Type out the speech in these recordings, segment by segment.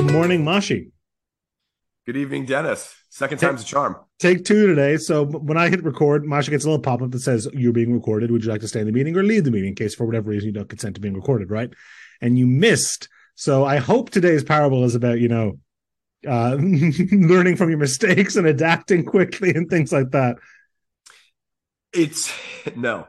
Good morning, Mashi. Good evening, Denis. Second time's a charm. Take two today. So when I hit record, Mashi gets a little pop up that says you're being recorded. Would you like to stay in the meeting or leave the meeting in case for whatever reason you don't consent to being recorded, right? And you missed. So I hope today's parable is about, you know, uh, learning from your mistakes and adapting quickly and things like that. It's no.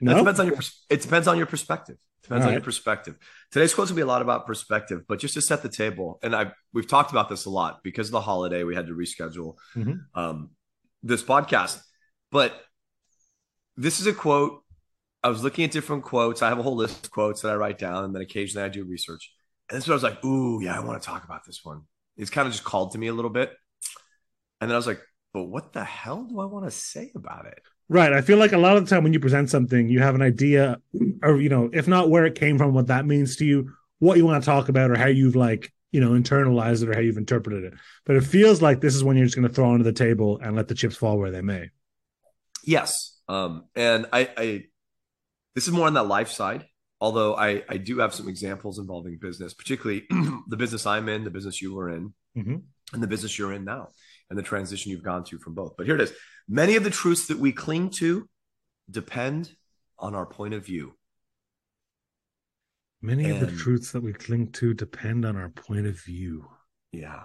No? That depends on your it depends on your perspective. Depends All on your perspective. Today's quote's gonna be a lot about perspective, but just to set the table, and I we've talked about this a lot because of the holiday, we had to reschedule Mhm. um, this podcast. But this is a quote. I was looking at different quotes. I have a whole list of quotes that I write down, and then occasionally I do research. And this is what I was like, "Ooh, yeah, I want to talk about this one." It's kind of just called to me a little bit, and then I was like, "But what the hell do I want to say about it?" Right. I feel like a lot of the time when you present something, you have an idea, or you know, if not where it came from, what that means to you, what you want to talk about, or how you've like, you know, internalized it or how you've interpreted it. But it feels like this is when you're just going to throw onto the table and let the chips fall where they may. Yes. Um, and I, I, this is more on that life side, although I, I do have some examples involving business, particularly the business I'm in, the business you were in, Mhm. and the business you're in now, and the transition you've gone through from both. But here it is. Many of the truths that we cling to depend on our point of view. Many of the truths that we cling to depend on our point of view. Yeah.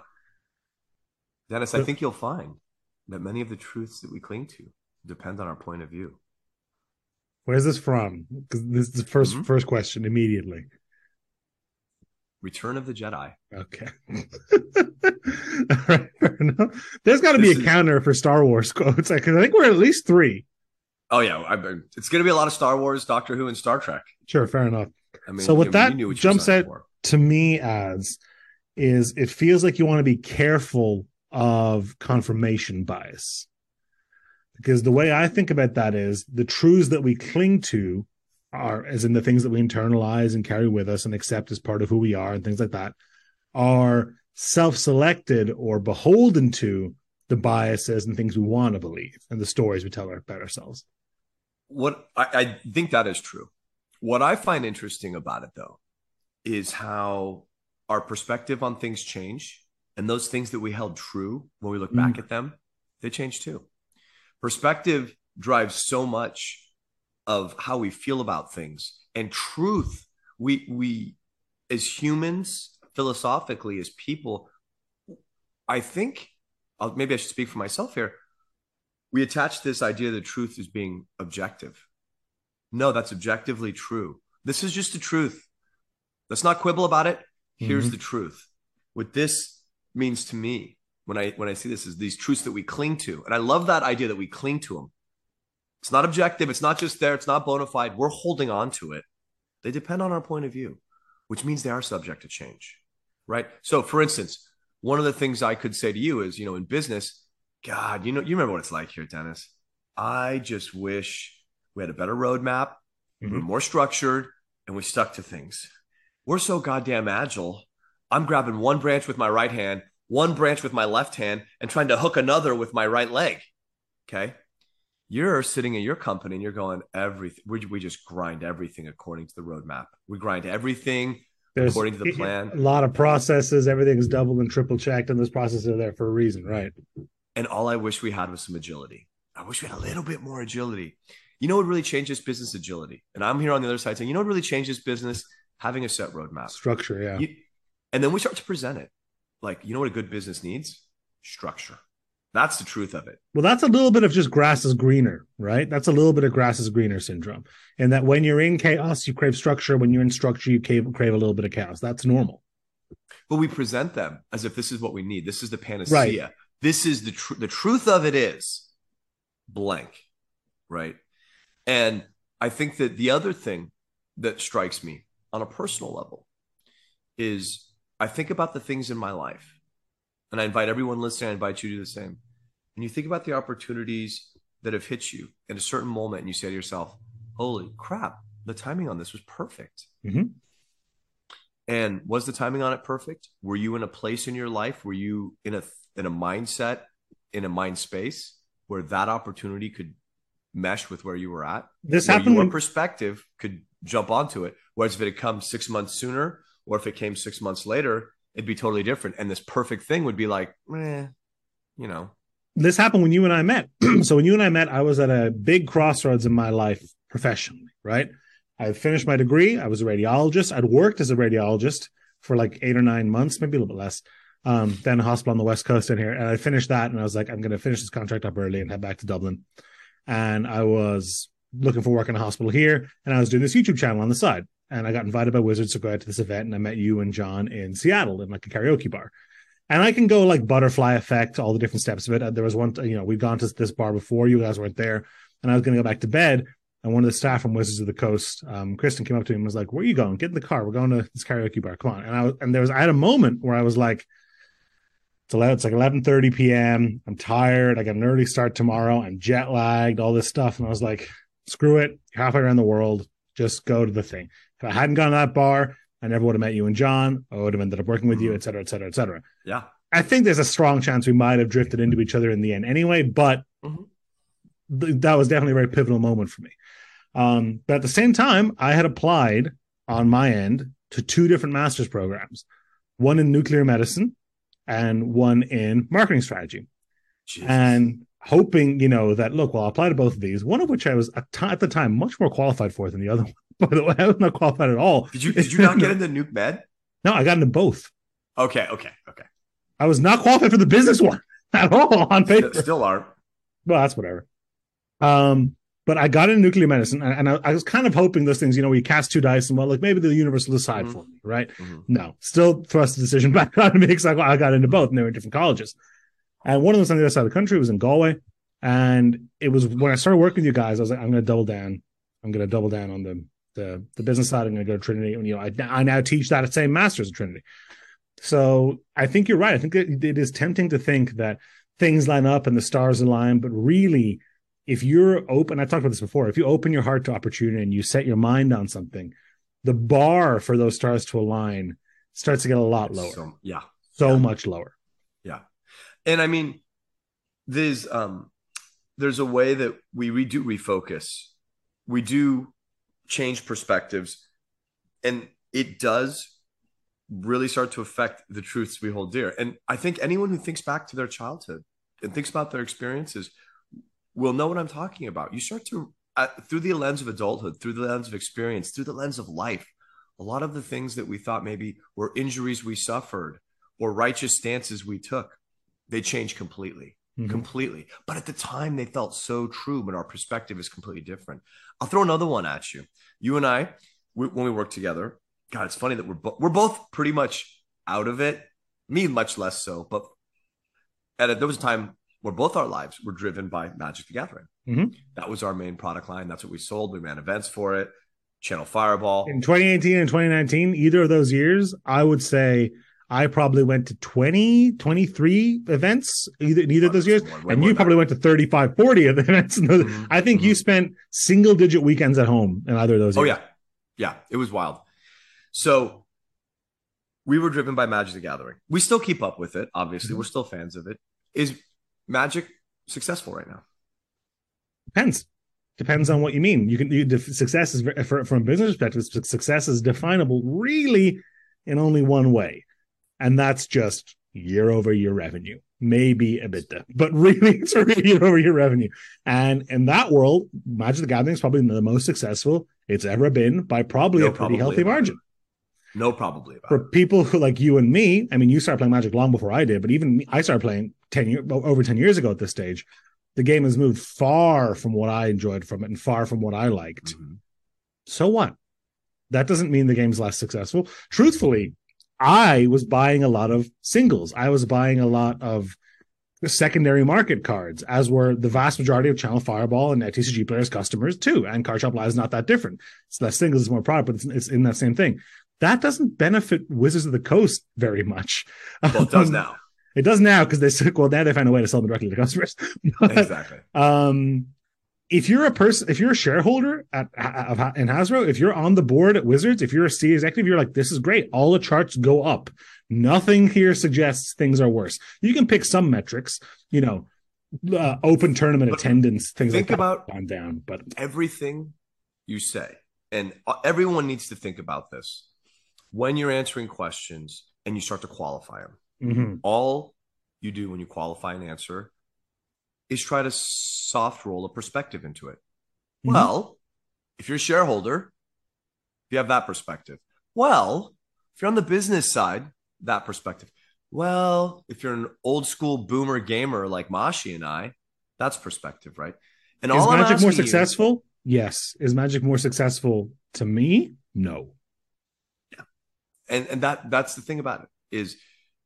Denis, I think you'll find that many of the truths that we cling to depend on our point of view. Where's this from? Because this is the 1st Mhm. first question immediately. Return of the Jedi. Okay. All right, fair enough. There's got to be a is- counter for Star Wars quotes. I think we're at least three. Oh yeah, I, it's going to be a lot of Star Wars, Doctor Who, and Star Trek. Sure, fair enough. I mean, So with that what you jumps signed out- for. to me as is it feels like you want to be careful of confirmation bias. Because the way I think about that is the truths that we cling to are as in the things that we internalize and carry with us and accept as part of who we are and things like that are self-selected or beholden to the biases and things we want to believe and the stories we tell about ourselves. What I, I think that is true. What I find interesting about it, though, is how our perspective on things change, and those things that we held true when we look Mm. back at them, they change too. Perspective drives so much of how we feel about things, and truth. We we as humans, philosophically, as people, I think I'll, maybe I should speak for myself here. We attach this idea that truth is being objective. No, that's objectively true. This is just the truth. Let's not quibble about it. Here's Mhm. the truth. What this means to me when I when I see this is these truths that we cling to, and I love that idea that we cling to them. It's not objective. It's not just there. It's not bona fide. We're holding on to it. They depend on our point of view, which means they are subject to change, right? So, for instance, one of the things I could say to you is, you know, in business, God, you know, you remember what it's like here, Denis. I just wish we had a better roadmap, we were Mhm. more structured, and we stuck to things. We're so goddamn agile. I'm grabbing one branch with my right hand, one branch with my left hand, and trying to hook another with my right leg. Okay. You're sitting in your company and you're going, everything, we, we just grind everything according to the roadmap. We grind everything There's according to the plan. a lot of processes, everything's double and triple checked, and those processes are there for a reason, right? And all I wish we had was some agility. I wish we had a little bit more agility. You know what really changes business agility? And I'm here on the other side saying, you know what really changes business? Having a set roadmap. Structure, yeah. You- and then we start to present it. Like, you know what a good business needs? Structure. That's the truth of it. Well, that's a little bit of just grass is greener, right? That's a little bit of grass is greener syndrome. And that when you're in chaos, you crave structure. When you're in structure, you crave, crave a little bit of chaos. That's normal. But we present them as if this is what we need. This is the panacea. Right. This is the truth. The truth of it is blank, right? And I think that the other thing that strikes me on a personal level is I think about the things in my life, and I invite everyone listening, I invite you to do the same. And you think about the opportunities that have hit you in a certain moment, and you say to yourself, Holy crap, the timing on this was perfect. Mhm. And was the timing on it perfect? Were you in a place in your life? Were you in a in a mindset, in a mind space where that opportunity could mesh with where you were at? This where happened your perspective could jump onto it. Whereas if it had come six months sooner, or if it came six months later, it'd be totally different. And this perfect thing would be like, eh, you know. This happened when you and I met. so when you and I met, I was at a big crossroads in my life professionally, right? I finished my degree. I was a radiologist. I'd worked as a radiologist for like eight or nine months, maybe a little bit less. Um, then a hospital on the west coast in here, and I finished that, and I was like, I'm going to finish this contract up early and head back to Dublin. And I was looking for work in a hospital here, and I was doing this YouTube channel on the side. And I got invited by Wizards to go out to this event, and I met you and John in Seattle in like a karaoke bar. And I can go like butterfly effect, all the different steps of it. There was one, you know, we'd gone to this bar before, you guys weren't there, and I was going to go back to bed, and one of the staff from Wizards of the Coast, um, Kristen, came up to me and was like, "Where are you going? Get in the car. We're going to this karaoke bar. Come on!" And I was, and there was I had a moment where I was like, "It's 11, It's like eleven thirty p.m. I'm tired. I got an early start tomorrow. I'm jet lagged. All this stuff." And I was like, "Screw it. Halfway around the world. Just go to the thing." If I hadn't gone to that bar, I never would have met you and John. I would have ended up working with you, et cetera, et cetera, et cetera. Yeah. I think there's a strong chance we might have drifted into each other in the end anyway, but mm-hmm. th- that was definitely a very pivotal moment for me. Um, but at the same time, I had applied on my end to two different master's programs, one in nuclear medicine and one in marketing strategy. Jesus. And hoping, you know, that look, well, I'll apply to both of these, one of which I was at the time much more qualified for than the other one. By the way, I was not qualified at all. Did you did you not get into nuke med? No, I got into both. Okay, okay, okay. I was not qualified for the business one at all on paper. Still are. Well, that's whatever. Um, but I got into nuclear medicine, and, and I, I, was kind of hoping those things, you know, we cast two dice, and well, like maybe the universe will decide mm-hmm. for me, right? Mm-hmm. No, still thrust the decision back on me because I, I got into both, and they were in different colleges. And one of them was on the other side of the country was in Galway, and it was when I started working with you guys, I was like, I'm going to double down. I'm going to double down on the the the business side. I'm going to go to Trinity, and you know, I, I now teach that at same masters at Trinity. So I think you're right. I think it, it is tempting to think that things line up and the stars align, but really if you're open, I've talked about this before, if you open your heart to opportunity and you set your mind on something, the bar for those stars to align starts to get a lot lower. So, yeah. So yeah. much lower. Yeah. And I mean, there's um there's a way that we re- do refocus. We do change perspectives. And it does really start to affect the truths we hold dear. And I think anyone who thinks back to their childhood and thinks about their experiences will know what I'm talking about. You start to, uh, through the lens of adulthood, through the lens of experience, through the lens of life, a lot of the things that we thought maybe were injuries we suffered or righteous stances we took, they change completely. Mm-hmm. Completely. But at the time, they felt so true, but our perspective is completely different. I'll throw another one at you. You and I, we, when we work together, God, it's funny that we're, bo- we're both pretty much out of it. Me, much less so. But at a, there was a time where both our lives were driven by Magic the Gathering. Mm-hmm. That was our main product line. That's what we sold. We ran events for it. Channel Fireball. In 2018 and 2019, either of those years, I would say I probably went to 20, 23 events, either in either of those years. And you probably went to 35, 40 of the events. Mm-hmm. I think mm-hmm. you spent single digit weekends at home in either of those oh, years. yeah. Yeah. It was wild. So we were driven by Magic the Gathering. We still keep up with it. Obviously, mm-hmm. we're still fans of it. Is Magic successful right now? Depends. Depends on what you mean. You can you, success is for, from a business perspective. Success is definable really in only one way, and that's just year over year revenue, maybe a EBITDA, but really it's really year over year revenue. And in that world, Magic the Gathering is probably the most successful it's ever been by probably no, a pretty healthy margin. No, probably for it. people who like you and me. I mean, you started playing Magic long before I did, but even me, I started playing ten years over ten years ago at this stage. The game has moved far from what I enjoyed from it and far from what I liked. Mm-hmm. So what? That doesn't mean the game's less successful. Truthfully, I was buying a lot of singles. I was buying a lot of secondary market cards, as were the vast majority of Channel Fireball and TCGplayer's customers too. And Card Shop Live is not that different. It's less singles, it's more product, but it's, it's in that same thing that doesn't benefit Wizards of the Coast very much. Well, it does now. It does now because they said, well, now they find a way to sell them directly to customers. but, exactly. Um, if you're a person, if you're a shareholder at, at, in Hasbro, if you're on the board at Wizards, if you're a C executive, you're like, this is great. All the charts go up. Nothing here suggests things are worse. You can pick some metrics, you know, uh, open tournament but attendance, things think like that. about gone down, but everything you say, and everyone needs to think about this when you're answering questions, and you start to qualify them. hmm All you do when you qualify an answer is try to soft roll a perspective into it. Mhm. Well, if you're a shareholder, you have that perspective. Well, if you're on the business side, that perspective. Well, if you're an old school boomer gamer like Mashi and I, that's perspective, right? And Is all Magic more asking you- successful? Yes. Is Magic more successful to me? No. Yeah. and and that that's the thing about it is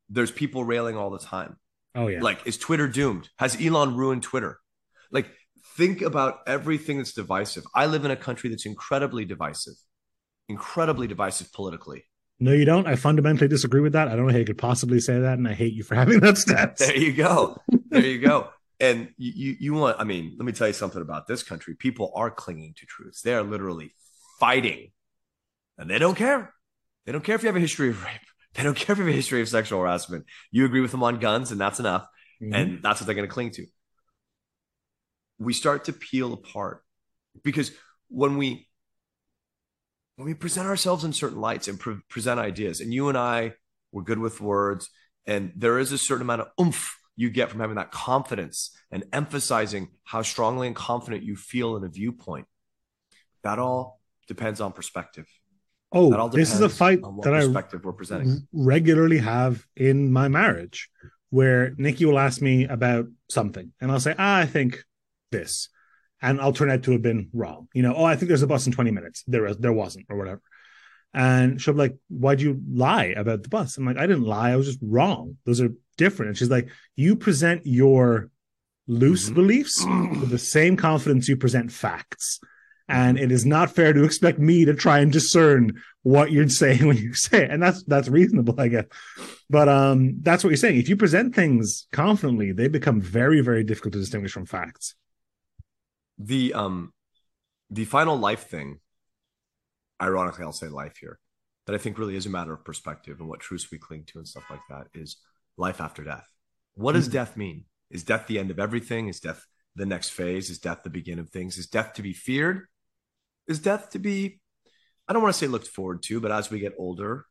there's people railing all the time. Oh yeah. Like, is Twitter doomed? Has Elon ruined Twitter? Like, think about everything that's divisive. I live in a country that's incredibly divisive, incredibly divisive politically. no, you don't. I fundamentally disagree with that. I don't know how you could possibly say that, and I hate you for having that stance. There you go. There you go. And you, you, you want, I mean, let me tell you something about this country. People are clinging to truths. They are literally fighting and they don't care. They don't care if you have a history of rape. They don't care if you have a history of sexual harassment. You agree with them on guns and that's enough. Mhm. and that's what they're going to cling to. We start to peel apart because when we when we present ourselves in certain lights and pre- present ideas, and you and I were good with words, and there is a certain amount of oomph you get from having that confidence and emphasizing how strongly and confident you feel in a viewpoint. That all depends on perspective. Oh, this is a fight that I we're presenting. regularly have in my marriage where Nikki will ask me about something and I'll say, ah, I think this. And I'll turn out to have been wrong. You know, oh, I think there's a bus in 20 minutes. There, was, there wasn't, or whatever. And she'll be like, Why'd you lie about the bus? I'm like, I didn't lie. I was just wrong. Those are different. And she's like, You present your loose Mhm. beliefs with the same confidence you present facts. And it is not fair to expect me to try and discern what you're saying when you say it. And that's that's reasonable, I guess. But um that's what you're saying. If you present things confidently, they become very, very difficult to distinguish from facts. the um the final life thing ironically i'll say life here that i think really is a matter of perspective and what truths we cling to and stuff like that is life after death what does Mhm. death mean is death the end of everything is death the next phase is death the beginning of things is death to be feared is death to be i don't want to say looked forward to but as we get older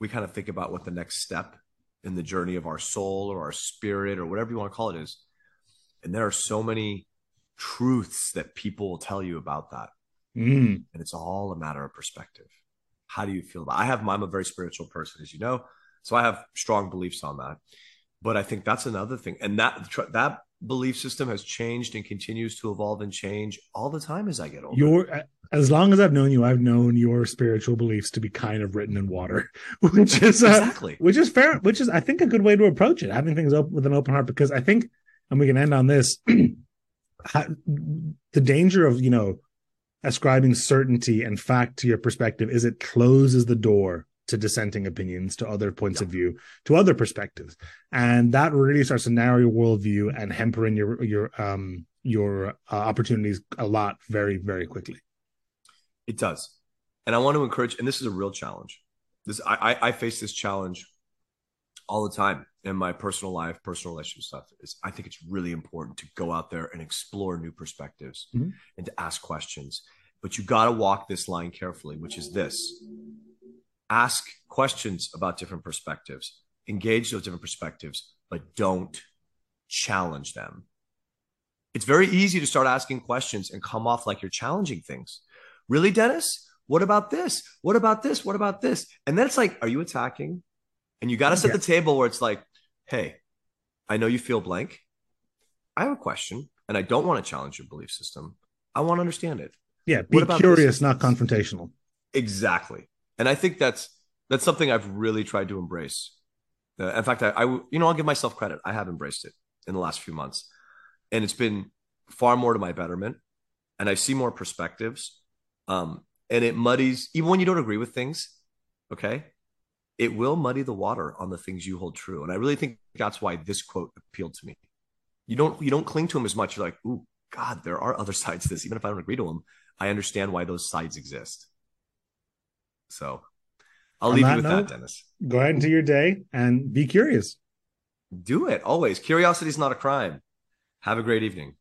we kind of think about what the next step in the journey of our soul or our spirit or whatever you want to call it is. And there are so many truths that people will tell you about that. Mm. and it's all a matter of perspective. How do you feel about i have i'm a very spiritual person as you know so i have strong beliefs on that. But i think that's another thing. And that that belief system has changed and continues to evolve and change all the time as i get older Your as long as I've known you, I've known your spiritual beliefs to be kind of written in water, which is uh, exactly which is fair, which is I think a good way to approach it, having things open with an open heart. Because I think, and we can end on this, the danger of you know ascribing certainty and fact to your perspective is it closes the door to dissenting opinions, to other points of view, to other perspectives, and that really starts to narrow your worldview and hamper in your your um your uh, opportunities a lot very very quickly. It does. And I want to encourage, and this is a real challenge. This I, I, I face this challenge all the time in my personal life, personal relationship stuff. Is I think it's really important to go out there and explore new perspectives Mhm. and to ask questions. But you got to walk this line carefully, which is this: ask questions about different perspectives, engage those different perspectives, but don't challenge them. It's very easy to start asking questions and come off like you're challenging things. Really, Denis? What about this? What about this? What about this? And then it's like, are you attacking? And you got to set Yeah. the table where it's like, hey, I know you feel blank. I have a question and I don't want to challenge your belief system. I want to understand it. Yeah, be curious, this? not confrontational. Exactly. And I think that's that's something I've really tried to embrace. Uh, in fact, I, I you know I'll give myself credit. I have embraced it in the last few months, and it's been far more to my betterment. And I see more perspectives. Um, and it muddies even when you don't agree with things. Okay, it will muddy the water on the things you hold true. And I really think that's why this quote appealed to me. You don't you don't cling to them as much. You're like, ooh, God, there are other sides to this. Even if I don't agree to them, I understand why those sides exist. So I'll On leave you with note- that, Denis. Go ahead into your day and be curious. Do it always. Curiosity is not a crime. Have a great evening.